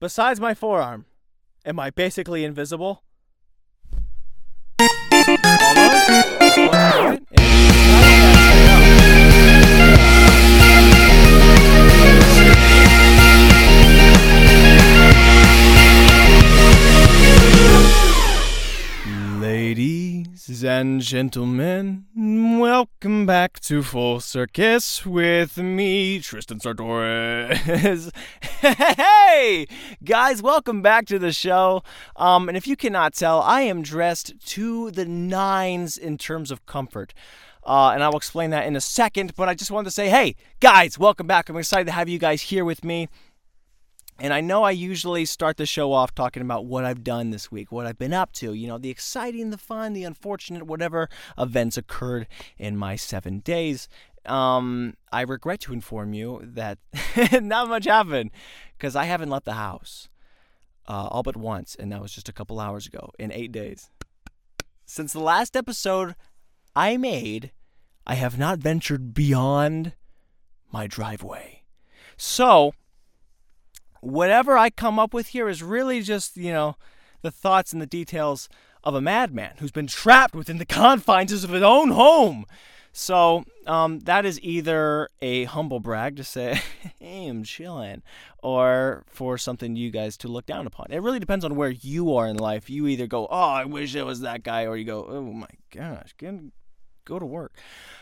besides my forearm, am I basically invisible? Ladies and gentlemen, welcome back to Full Circus with me, Tristan Sartorius. hey, guys, welcome back to the show. Um, and if you cannot tell, I am dressed to the nines in terms of comfort. Uh, and I will explain that in a second. But I just wanted to say, hey, guys, welcome back. I'm excited to have you guys here with me. And I know I usually start the show off talking about what I've done this week, what I've been up to, you know, the exciting, the fun, the unfortunate, whatever events occurred in my seven days. Um, I regret to inform you that not much happened because I haven't left the house uh, all but once, and that was just a couple hours ago in eight days. Since the last episode I made, I have not ventured beyond my driveway. So, whatever I come up with here is really just, you know, the thoughts and the details of a madman who's been trapped within the confines of his own home. So um, that is either a humble brag to say, hey, I'm chilling, or for something you guys to look down upon. It really depends on where you are in life. You either go, oh, I wish it was that guy, or you go, oh my gosh, get, go to work.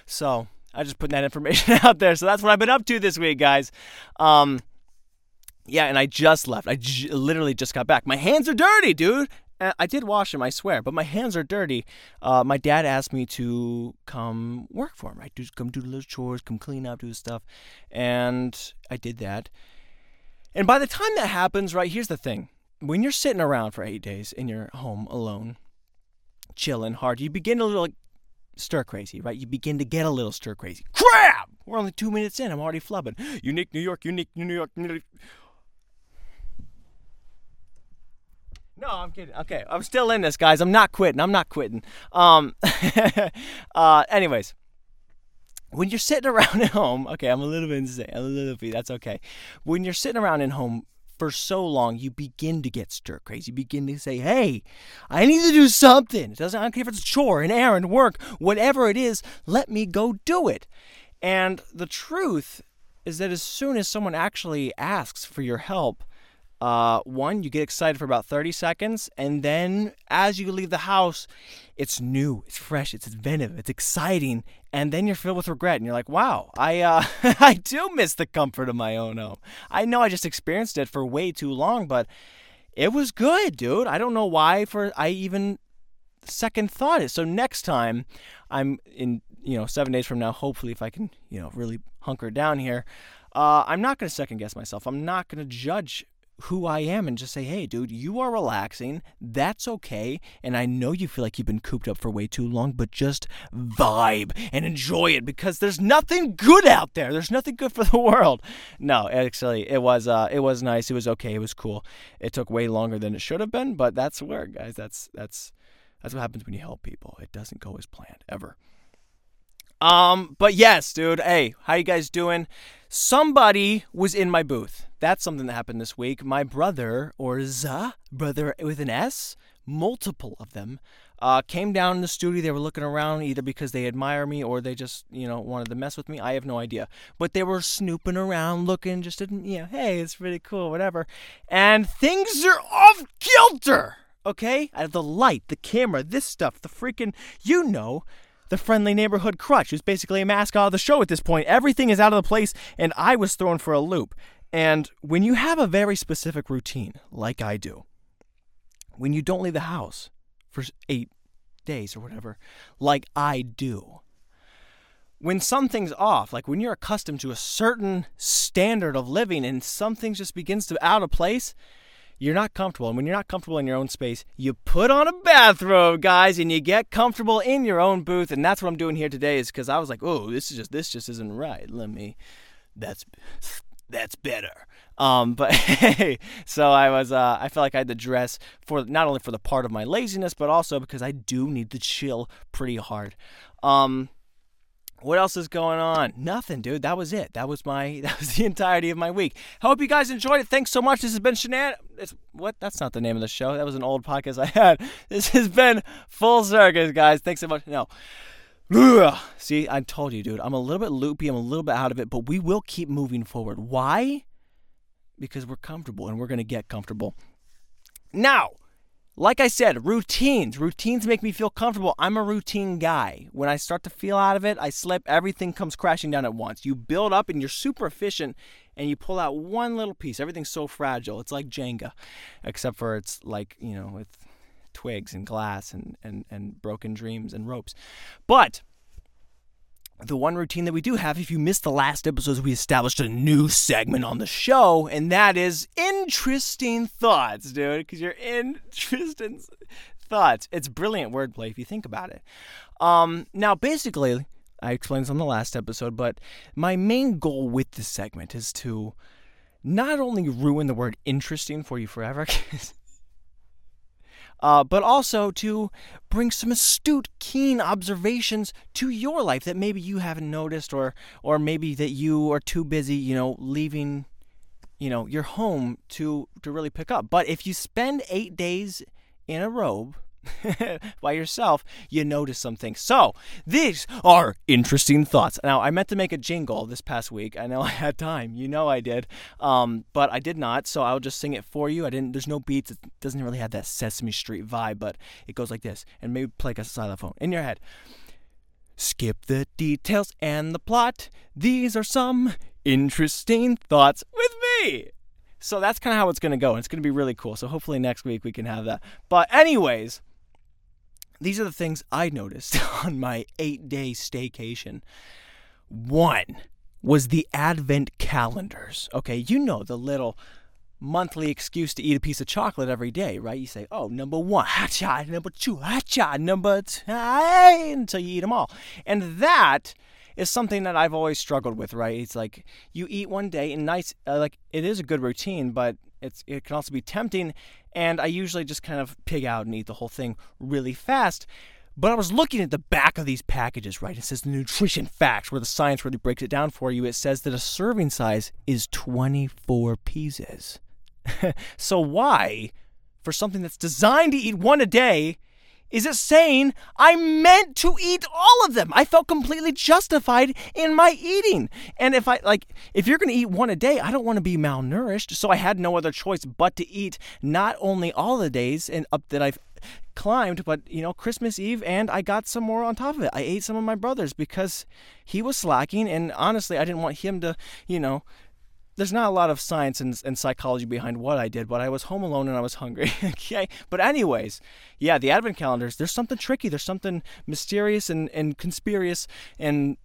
So I just put that information out there. So that's what I've been up to this week, guys. Um, yeah, and I just left. I j- literally just got back. My hands are dirty, dude. I did wash them, I swear, but my hands are dirty. Uh, my dad asked me to come work for him, right? Do come do the little chores, come clean up, do stuff, and I did that. And by the time that happens, right? Here's the thing: when you're sitting around for eight days in your home alone, chilling hard, you begin to little like, stir crazy, right? You begin to get a little stir crazy. Crap! We're only two minutes in. I'm already flubbing. Unique New York, unique New York. Unique. No, I'm kidding. Okay, I'm still in this, guys. I'm not quitting. I'm not quitting. Um, uh, anyways, when you're sitting around at home, okay, I'm a little bit insane. A little bit. That's okay. When you're sitting around at home for so long, you begin to get stir crazy. You begin to say, "Hey, I need to do something." It doesn't. I don't care if it's a chore, an errand, work, whatever it is. Let me go do it. And the truth is that as soon as someone actually asks for your help, uh, one, you get excited for about 30 seconds, and then as you leave the house, it's new, it's fresh, it's inventive, it's exciting, and then you're filled with regret, and you're like, "Wow, I uh, I do miss the comfort of my own home. I know I just experienced it for way too long, but it was good, dude. I don't know why for I even second thought it. So next time, I'm in you know seven days from now. Hopefully, if I can you know really hunker down here, uh, I'm not going to second guess myself. I'm not going to judge who I am and just say, hey, dude, you are relaxing. That's okay. And I know you feel like you've been cooped up for way too long, but just vibe and enjoy it because there's nothing good out there. There's nothing good for the world. No, actually, it was uh, it was nice. It was okay. It was cool. It took way longer than it should have been, but that's work, guys. That's that's that's what happens when you help people. It doesn't go as planned ever. Um, but yes, dude. Hey, how you guys doing? Somebody was in my booth. That's something that happened this week. My brother, or Z, brother with an S, multiple of them, uh, came down in the studio. They were looking around either because they admire me or they just, you know, wanted to mess with me. I have no idea. But they were snooping around, looking, just, didn't, you know, hey, it's pretty cool, whatever. And things are off kilter, okay? The light, the camera, this stuff, the freaking, you know the friendly neighborhood crutch, who's basically a mascot of the show at this point. Everything is out of the place, and I was thrown for a loop. And when you have a very specific routine, like I do, when you don't leave the house for eight days or whatever, like I do, when something's off, like when you're accustomed to a certain standard of living and something just begins to out of place, you're not comfortable. And when you're not comfortable in your own space, you put on a bathrobe, guys, and you get comfortable in your own booth. And that's what I'm doing here today is because I was like, oh, this is just this just isn't right. Let me that's that's better. Um, but hey, so I was uh, I felt like I had to dress for not only for the part of my laziness, but also because I do need to chill pretty hard. Um, What else is going on? Nothing, dude. That was it. That was my that was the entirety of my week. Hope you guys enjoyed it. Thanks so much. This has been Shenan. It's what? That's not the name of the show. That was an old podcast I had. This has been Full Circus, guys. Thanks so much. No. See, I told you, dude. I'm a little bit loopy. I'm a little bit out of it, but we will keep moving forward. Why? Because we're comfortable and we're going to get comfortable. Now, like I said, routines. Routines make me feel comfortable. I'm a routine guy. When I start to feel out of it, I slip, everything comes crashing down at once. You build up and you're super efficient and you pull out one little piece. Everything's so fragile. It's like Jenga, except for it's like, you know, with twigs and glass and, and, and broken dreams and ropes. But the one routine that we do have, if you missed the last episodes, we established a new segment on the show, and that is interesting thoughts, dude. Because you're interesting thoughts. It's brilliant wordplay if you think about it. Um, now, basically, I explained this on the last episode, but my main goal with this segment is to not only ruin the word interesting for you forever, uh, but also to bring some astute, keen observations to your life that maybe you haven't noticed, or or maybe that you are too busy, you know, leaving, you know, your home to to really pick up. But if you spend eight days in a robe by yourself, you notice something. So, these are interesting thoughts. Now, I meant to make a jingle this past week. I know I had time. You know I did. Um, but I did not, so I'll just sing it for you. I didn't there's no beats. It doesn't really have that Sesame Street vibe, but it goes like this. And maybe play like a xylophone in your head. Skip the details and the plot. These are some interesting thoughts with me. So that's kind of how it's going to go. It's going to be really cool. So hopefully next week we can have that. But, anyways, these are the things I noticed on my eight day staycation. One was the advent calendars. Okay, you know the little monthly excuse to eat a piece of chocolate every day, right? You say, oh, number one, hacha, number two, hacha, number two, until you eat them all. And that is something that I've always struggled with, right? It's like you eat one day and nice, uh, like it is a good routine, but it's it can also be tempting, and I usually just kind of pig out and eat the whole thing really fast. But I was looking at the back of these packages, right? It says the nutrition facts, where the science really breaks it down for you. It says that a serving size is 24 pieces. so why, for something that's designed to eat one a day, is it saying I meant to eat all of them? I felt completely justified in my eating. And if I like if you're going to eat one a day, I don't want to be malnourished, so I had no other choice but to eat not only all the days and up that I've climbed, but you know, Christmas Eve and I got some more on top of it. I ate some of my brother's because he was slacking and honestly, I didn't want him to, you know, there's not a lot of science and, and, psychology behind what I did, but I was home alone and I was hungry. okay. But, anyways, yeah, the advent calendars, there's something tricky. There's something mysterious and, and conspiracious and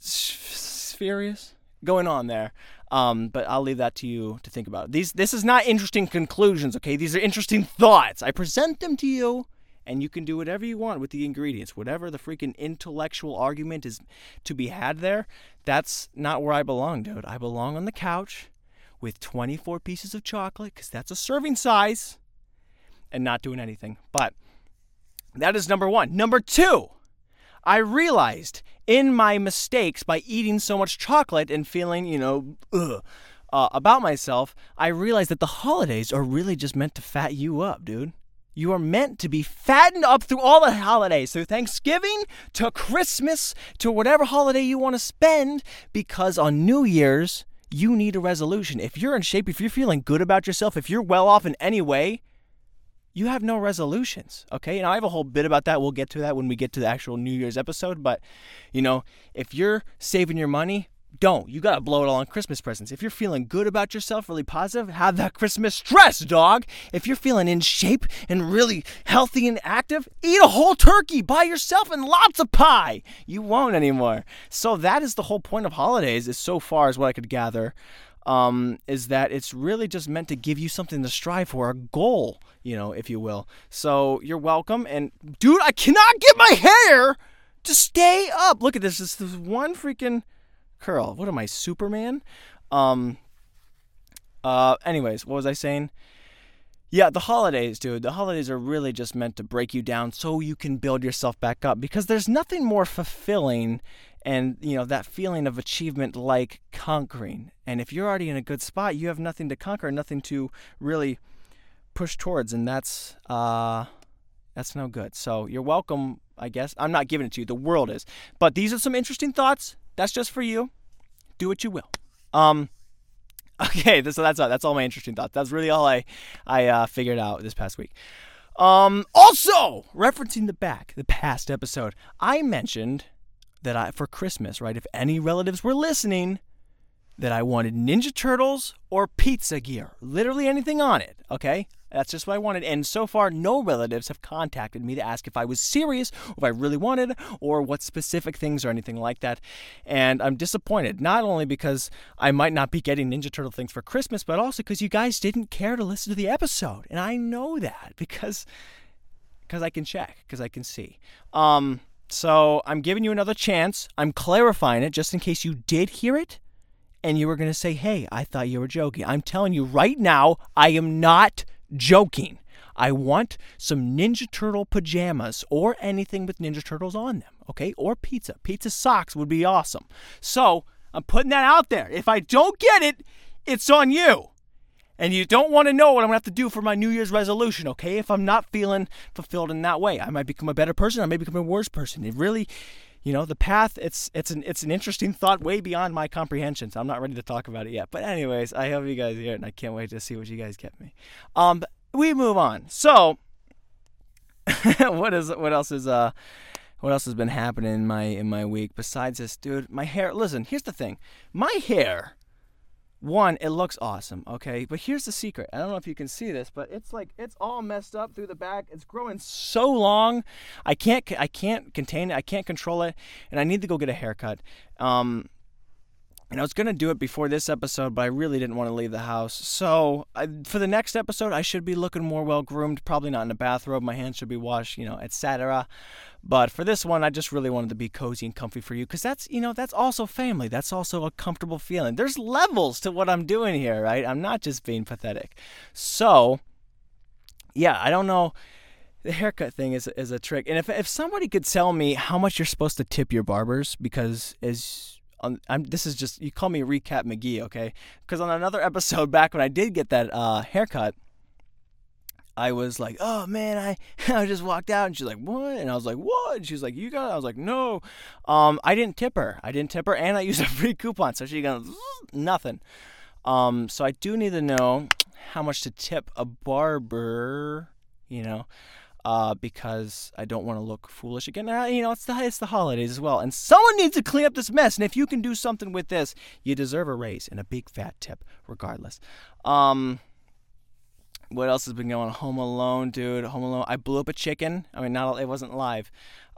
spurious going on there. Um, but I'll leave that to you to think about. These, this is not interesting conclusions, okay? These are interesting thoughts. I present them to you and you can do whatever you want with the ingredients. Whatever the freaking intellectual argument is to be had there, that's not where I belong, dude. I belong on the couch with 24 pieces of chocolate because that's a serving size and not doing anything. But that is number one. Number two, I realized in my mistakes by eating so much chocolate and feeling, you know, ugh, uh, about myself, I realized that the holidays are really just meant to fat you up, dude. You are meant to be fattened up through all the holidays, through Thanksgiving to Christmas to whatever holiday you want to spend, because on New Year's, you need a resolution. If you're in shape, if you're feeling good about yourself, if you're well off in any way, you have no resolutions. Okay. And I have a whole bit about that. We'll get to that when we get to the actual New Year's episode. But, you know, if you're saving your money, don't. You gotta blow it all on Christmas presents. If you're feeling good about yourself, really positive, have that Christmas stress, dog. If you're feeling in shape and really healthy and active, eat a whole turkey by yourself and lots of pie. You won't anymore. So that is the whole point of holidays, is so far as what I could gather. Um, is that it's really just meant to give you something to strive for, a goal, you know, if you will. So you're welcome. And dude, I cannot get my hair to stay up. Look at this. This is one freaking curl. What am I, Superman? Um. Uh. Anyways, what was I saying? Yeah, the holidays, dude. The holidays are really just meant to break you down so you can build yourself back up because there's nothing more fulfilling and you know that feeling of achievement like conquering. And if you're already in a good spot, you have nothing to conquer, nothing to really push towards, and that's uh, that's no good. So you're welcome, I guess. I'm not giving it to you. The world is. But these are some interesting thoughts. That's just for you. Do what you will. Um. Okay, so that's all. That's all my interesting thoughts. That's really all I I uh, figured out this past week. Um. Also, referencing the back, the past episode, I mentioned that I for Christmas, right? If any relatives were listening, that I wanted Ninja Turtles or pizza gear. Literally anything on it, okay? That's just what I wanted. And so far, no relatives have contacted me to ask if I was serious, if I really wanted, or what specific things or anything like that. And I'm disappointed, not only because I might not be getting Ninja Turtle things for Christmas, but also because you guys didn't care to listen to the episode. And I know that because because I can check, because I can see. Um, so I'm giving you another chance. I'm clarifying it just in case you did hear it and you were going to say, hey, I thought you were joking. I'm telling you right now, I am not joking. I want some Ninja Turtle pajamas or anything with Ninja Turtles on them, okay? Or pizza. Pizza socks would be awesome. So I'm putting that out there. If I don't get it, it's on you. And you don't want to know what I'm going to have to do for my New Year's resolution, okay? If I'm not feeling fulfilled in that way, I might become a better person. I may become a worse person. It really you know the path it's it's an it's an interesting thought way beyond my comprehension so i'm not ready to talk about it yet. But anyways i hope you guys hear it and i can't wait to see what you guys get me. Um we move on. So what is what else is uh what else has been happening in my in my week besides this? Dude my hair listen here's the thing. My hair one, it looks awesome, okay? But here's the secret. I don't know if you can see this, but it's like it's all messed up through the back. It's growing so long. I can't I can't contain it. I can't control it, and I need to go get a haircut. Um and I was going to do it before this episode, but I really didn't want to leave the house. So, I, for the next episode, I should be looking more well groomed, probably not in a bathrobe. My hands should be washed, you know, etc. But for this one, I just really wanted to be cozy and comfy for you because that's, you know, that's also family. That's also a comfortable feeling. There's levels to what I'm doing here, right? I'm not just being pathetic. So, yeah, I don't know. The haircut thing is, is a trick. And if, if somebody could tell me how much you're supposed to tip your barbers, because as on, I'm, this is just, you call me Recap McGee, okay? Because on another episode back when I did get that uh, haircut, I was like, oh man, I I just walked out and she's like, what? And I was like, what? And she's like, you got it? I was like, no. Um, I didn't tip her. I didn't tip her and I used a free coupon. So she got nothing. Um, so I do need to know how much to tip a barber, you know, uh, because I don't want to look foolish again. Uh, you know, it's the, it's the holidays as well. And someone needs to clean up this mess. And if you can do something with this, you deserve a raise and a big fat tip regardless. Um, what else has been going on? Home Alone, dude. Home Alone. I blew up a chicken. I mean, not it wasn't live.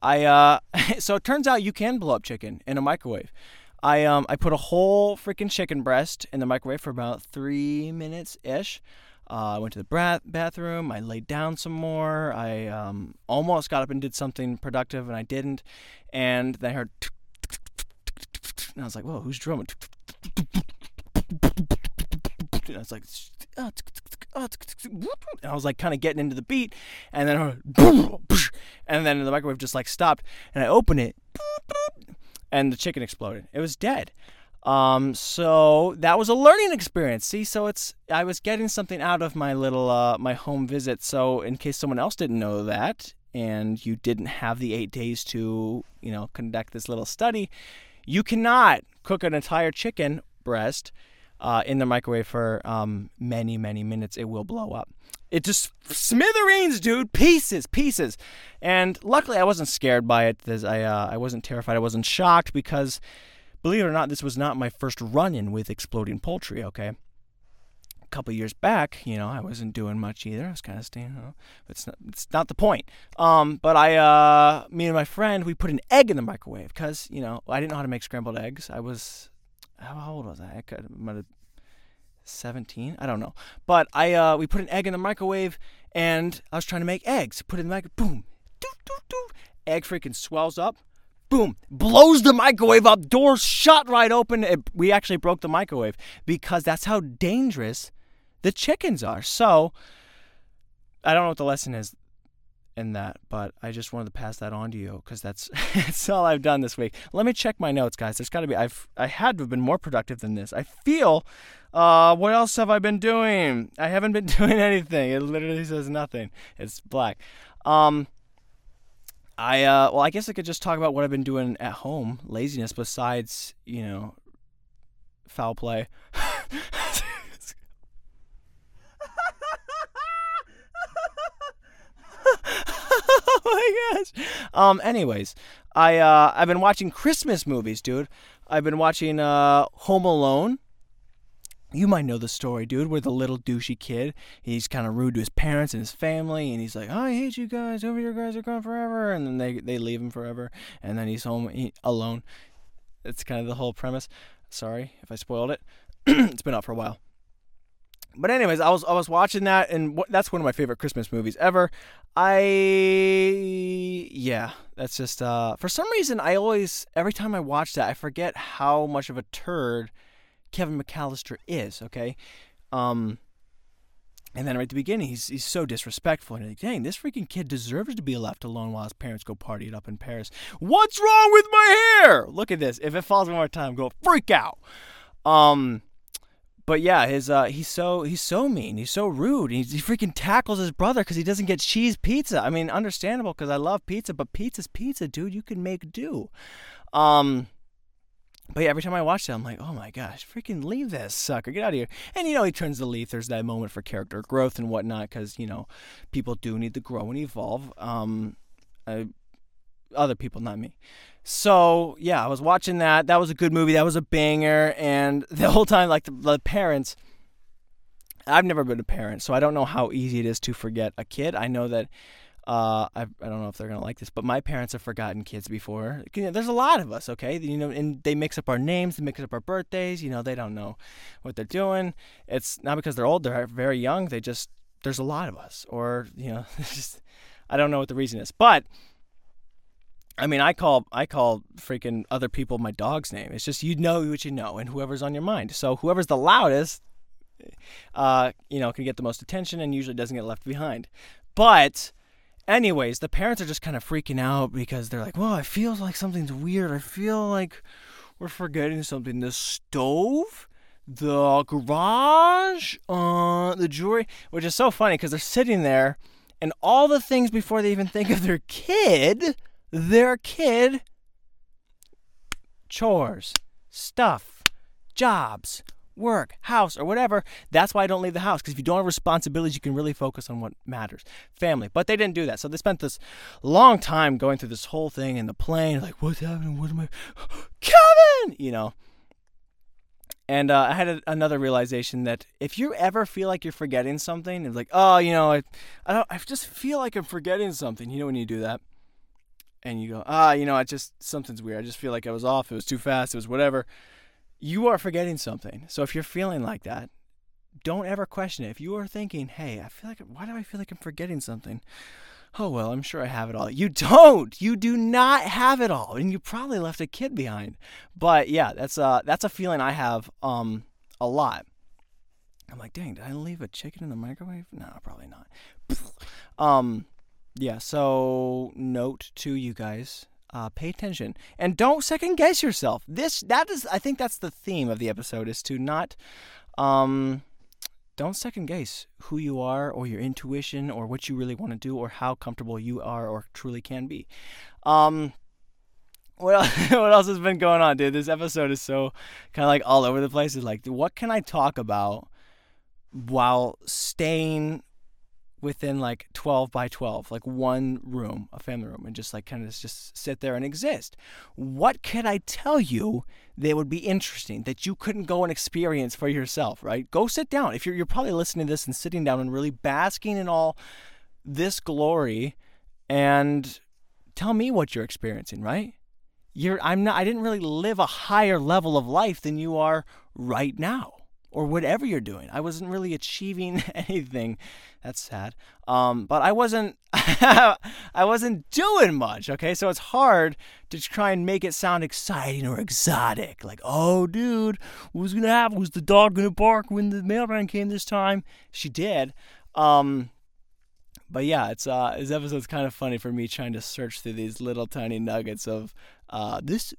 I uh, so it turns out you can blow up chicken in a microwave. I um, I put a whole freaking chicken breast in the microwave for about three minutes ish. Uh, I went to the bra- bathroom. I laid down some more. I um, almost got up and did something productive, and I didn't. And then I heard, and I was like, "Whoa, who's drumming?" And I was like, and I was like kind of getting into the beat, and then and then the microwave just like stopped, and I opened it, and the chicken exploded. It was dead. Um, so that was a learning experience. See, so it's I was getting something out of my little uh, my home visit. So in case someone else didn't know that, and you didn't have the eight days to you know conduct this little study, you cannot cook an entire chicken breast uh, in the microwave for um, many, many minutes, it will blow up. It just smithereens, dude, pieces, pieces. And luckily, I wasn't scared by it. I uh, I wasn't terrified. I wasn't shocked because, believe it or not, this was not my first run-in with exploding poultry. Okay. A couple years back, you know, I wasn't doing much either. I was kind of staying. Know, it's not. It's not the point. Um, but I, uh, me and my friend, we put an egg in the microwave because you know I didn't know how to make scrambled eggs. I was how old was I? I could might have 17. I don't know. But I uh, we put an egg in the microwave, and I was trying to make eggs. Put it in the microwave. Boom. Doo, doo, doo. Egg freaking swells up. Boom. Blows the microwave up. Doors shut right open. It, we actually broke the microwave because that's how dangerous the chickens are. So I don't know what the lesson is in that, but I just wanted to pass that on to you because that's that's all I've done this week. Let me check my notes, guys. There's got to be I've I had to have been more productive than this. I feel. Uh, what else have I been doing? I haven't been doing anything. It literally says nothing. It's black. Um. I uh well I guess I could just talk about what I've been doing at home, laziness besides, you know, foul play. oh my gosh. Um. Anyways, I uh I've been watching Christmas movies, dude. I've been watching uh Home Alone. You might know the story, dude, where the little douchey kid, he's kind of rude to his parents and his family, and he's like, oh, I hate you guys, over your guys are gone forever, and then they, they leave him forever, and then he's home he, alone. It's kind of the whole premise. Sorry if I spoiled it. it's been out for a while. But anyways, I was I was watching that, and that's one of my favorite Christmas movies ever. I yeah, that's just uh, for some reason I always every time I watch that I forget how much of a turd Kevin McCallister is. Okay, um, and then right at the beginning he's he's so disrespectful and like, dang, this freaking kid deserves to be left alone while his parents go party it up in Paris. What's wrong with my hair? Look at this. If it falls one more time, go freak out. Um but yeah, his uh, he's so he's so mean. He's so rude. He, he freaking tackles his brother because he doesn't get cheese pizza. I mean, understandable because I love pizza, but pizza's pizza, dude. You can make do. Um, but yeah, every time I watch that, I'm like, oh my gosh, freaking leave this sucker, get out of here. And you know, he turns the leaf. There's that moment for character growth and whatnot because you know, people do need to grow and evolve. Um, I, other people, not me. So yeah, I was watching that. That was a good movie. That was a banger. And the whole time, like the, the parents, I've never been a parent, so I don't know how easy it is to forget a kid. I know that. Uh, I, I don't know if they're gonna like this, but my parents have forgotten kids before. There's a lot of us, okay? You know, and they mix up our names, they mix up our birthdays. You know, they don't know what they're doing. It's not because they're old; they're very young. They just there's a lot of us, or you know, just I don't know what the reason is, but I mean, I call I call freaking other people my dog's name. It's just you know what you know, and whoever's on your mind. So whoever's the loudest, uh, you know, can get the most attention, and usually doesn't get left behind. But, anyways, the parents are just kind of freaking out because they're like, "Well, I feel like something's weird. I feel like we're forgetting something. The stove." The garage, uh, the jewelry, which is so funny because they're sitting there, and all the things before they even think of their kid, their kid chores, stuff, jobs, work, house, or whatever. That's why I don't leave the house because if you don't have responsibilities, you can really focus on what matters family. But they didn't do that. So they spent this long time going through this whole thing in the plane like, what's happening? What am I? Kevin! You know. And uh, I had a, another realization that if you ever feel like you're forgetting something, it's like, oh, you know, I, I, don't, I just feel like I'm forgetting something. You know, when you do that and you go, ah, you know, I just something's weird. I just feel like I was off. It was too fast. It was whatever. You are forgetting something. So if you're feeling like that, don't ever question it. If you are thinking, hey, I feel like, why do I feel like I'm forgetting something? Oh, well, I'm sure I have it all. You don't. You do not have it all. And you probably left a kid behind. But yeah, that's a, that's a feeling I have um, a lot. I'm like, dang, did I leave a chicken in the microwave? No, probably not. um, yeah, so note to you guys. Uh, pay attention and don't second guess yourself. This that is I think that's the theme of the episode is to not um don't second guess who you are or your intuition or what you really want to do or how comfortable you are or truly can be. Um what else, what else has been going on, dude? This episode is so kind of like all over the place. It's like, what can I talk about while staying within like 12 by 12, like one room, a family room, and just like kind of just sit there and exist. What could I tell you that would be interesting that you couldn't go and experience for yourself, right? Go sit down. If you're, you're probably listening to this and sitting down and really basking in all this glory and tell me what you're experiencing, right? You're, I'm not, I didn't really live a higher level of life than you are right now or whatever you're doing. I wasn't really achieving anything. That's sad. Um, but I wasn't I wasn't doing much, okay? So it's hard to try and make it sound exciting or exotic. Like, oh dude, what was gonna happen? Was the dog gonna bark when the mailman came this time? She did. Um, but yeah, it's uh, this episode's kind of funny for me trying to search through these little tiny nuggets of uh, this.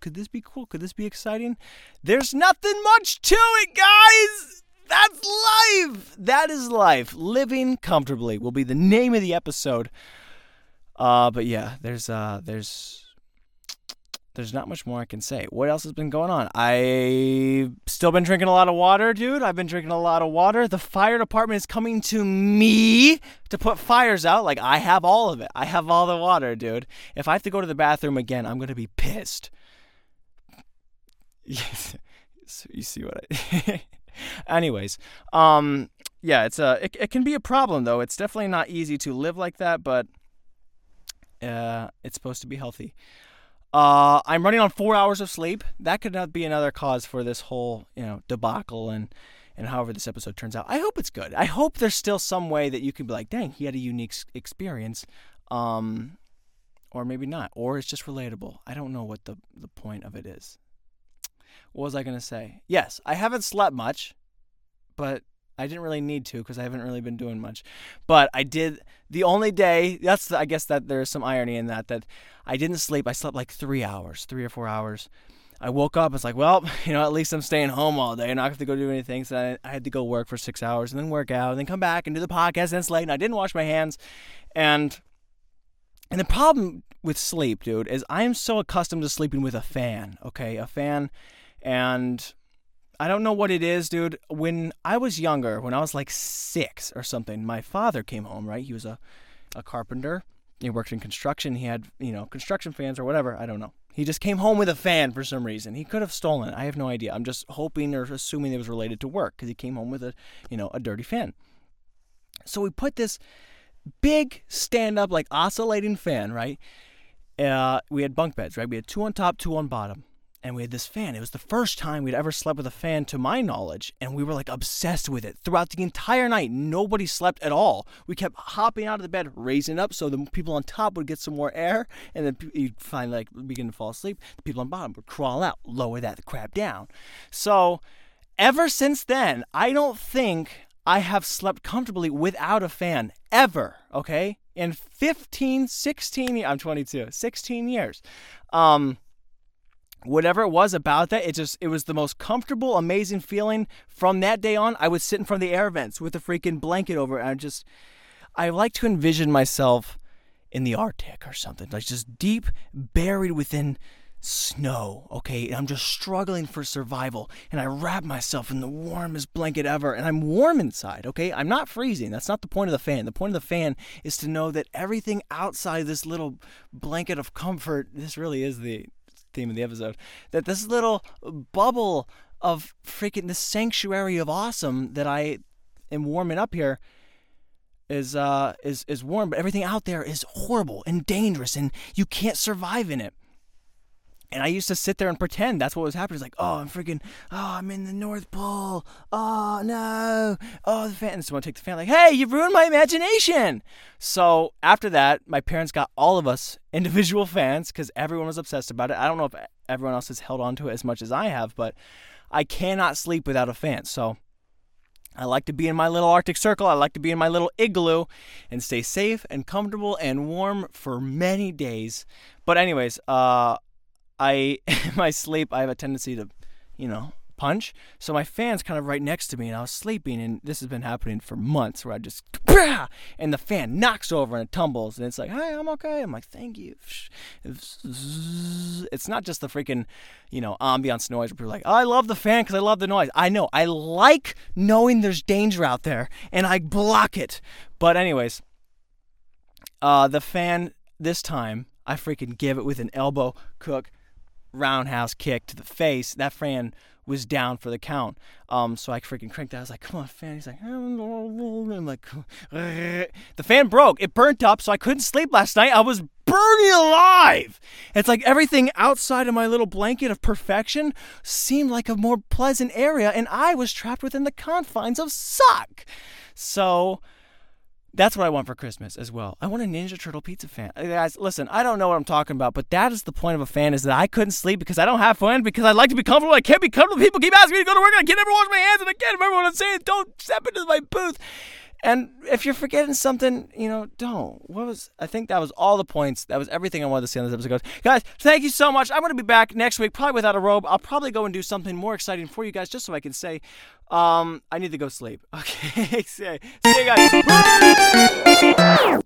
Could this be cool? Could this be exciting? There's nothing much to it, guys. That's life. That is life. Living comfortably will be the name of the episode. Uh, but yeah, there's uh, there's there's not much more I can say. What else has been going on? I still been drinking a lot of water, dude. I've been drinking a lot of water. The fire department is coming to me to put fires out. Like I have all of it. I have all the water, dude. If I have to go to the bathroom again, I'm gonna be pissed. so you see what I Anyways, um yeah, it's a it, it can be a problem though. It's definitely not easy to live like that, but uh it's supposed to be healthy. Uh, I'm running on four hours of sleep. That could not be another cause for this whole, you know, debacle and and however this episode turns out. I hope it's good. I hope there's still some way that you can be like, dang, he had a unique experience, um, or maybe not, or it's just relatable. I don't know what the the point of it is. What was I gonna say? Yes, I haven't slept much, but I didn't really need to because I haven't really been doing much. But I did the only day that's I guess that there's some irony in that that I didn't sleep. I slept like three hours, three or four hours. I woke up. It's like, well, you know, at least I'm staying home all day. I'm not have to go do anything. So I, I had to go work for six hours and then work out and then come back and do the podcast. And it's late and I didn't wash my hands. And and the problem with sleep, dude, is I am so accustomed to sleeping with a fan. Okay, a fan, and I don't know what it is, dude. When I was younger, when I was like six or something, my father came home, right? He was a, a carpenter. He worked in construction. He had, you know, construction fans or whatever. I don't know. He just came home with a fan for some reason. He could have stolen it. I have no idea. I'm just hoping or assuming it was related to work because he came home with a, you know, a dirty fan. So we put this big stand up, like oscillating fan, right? Uh, we had bunk beds, right? We had two on top, two on bottom and we had this fan. It was the first time we'd ever slept with a fan, to my knowledge, and we were like obsessed with it throughout the entire night. Nobody slept at all. We kept hopping out of the bed, raising up so the people on top would get some more air, and then you'd finally like begin to fall asleep. The people on bottom would crawl out, lower that crap down. So, ever since then, I don't think I have slept comfortably without a fan ever. Okay, in 15, 16, I'm 22, 16 years. Um, whatever it was about that, it just it was the most comfortable, amazing feeling. From that day on, I would sit in front of the air vents with a freaking blanket over, and I just I like to envision myself in the Arctic or something, like just deep buried within snow, okay? And I'm just struggling for survival. And I wrap myself in the warmest blanket ever. And I'm warm inside, okay? I'm not freezing. That's not the point of the fan. The point of the fan is to know that everything outside this little blanket of comfort, this really is the theme of the episode, that this little bubble of freaking this sanctuary of awesome that I am warming up here is uh is is warm, but everything out there is horrible and dangerous, and you can't survive in it. And I used to sit there and pretend that's what was happening. It's like, oh, I'm freaking, oh, I'm in the North Pole. Oh, no. Oh, the fan. And someone take the fan, like, hey, you've ruined my imagination. So after that, my parents got all of us individual fans because everyone was obsessed about it. I don't know if everyone else has held on to it as much as I have, but I cannot sleep without a fan. So I like to be in my little Arctic Circle. I like to be in my little igloo and stay safe and comfortable and warm for many days. But anyways, uh, I in my sleep I have a tendency to, you know, punch. So my fan's kind of right next to me, and I was sleeping, and this has been happening for months, where I just and the fan knocks over and it tumbles, and it's like, "Hey, I'm okay." I'm like, "Thank you." It's not just the freaking, you know, ambiance noise. Where people like, oh, "I love the fan because I love the noise." I know, I like knowing there's danger out there, and I block it. But anyways, uh, the fan this time I freaking give it with an elbow cook roundhouse kick to the face. That fan was down for the count. Um, so I freaking cranked that. I was like, "Come on, fan!" He's like, "I'm like." The fan broke. It burnt up, so I couldn't sleep last night. I was burning alive. It's like everything outside of my little blanket of perfection seemed like a more pleasant area, and I was trapped within the confines of suck. So that's what I want for Christmas as well. I want a Ninja Turtle pizza fan. Guys, listen, I don't know what I'm talking about, but that is the point of a fan is that I couldn't sleep because I don't have fun because I like to be comfortable. I can't be comfortable. People keep asking me to go to work and I can't ever wash my hands and I can't remember what I'm saying. Don't step into my booth. And if you're forgetting something, you know, don't. What was? I think that was all the points. That was everything I wanted to say on this episode. Guys, thank you so much. I'm going to be back next week, probably without a robe. I'll probably go and do something more exciting for you guys, just so I can say, um, I need to go sleep. Okay. See you guys.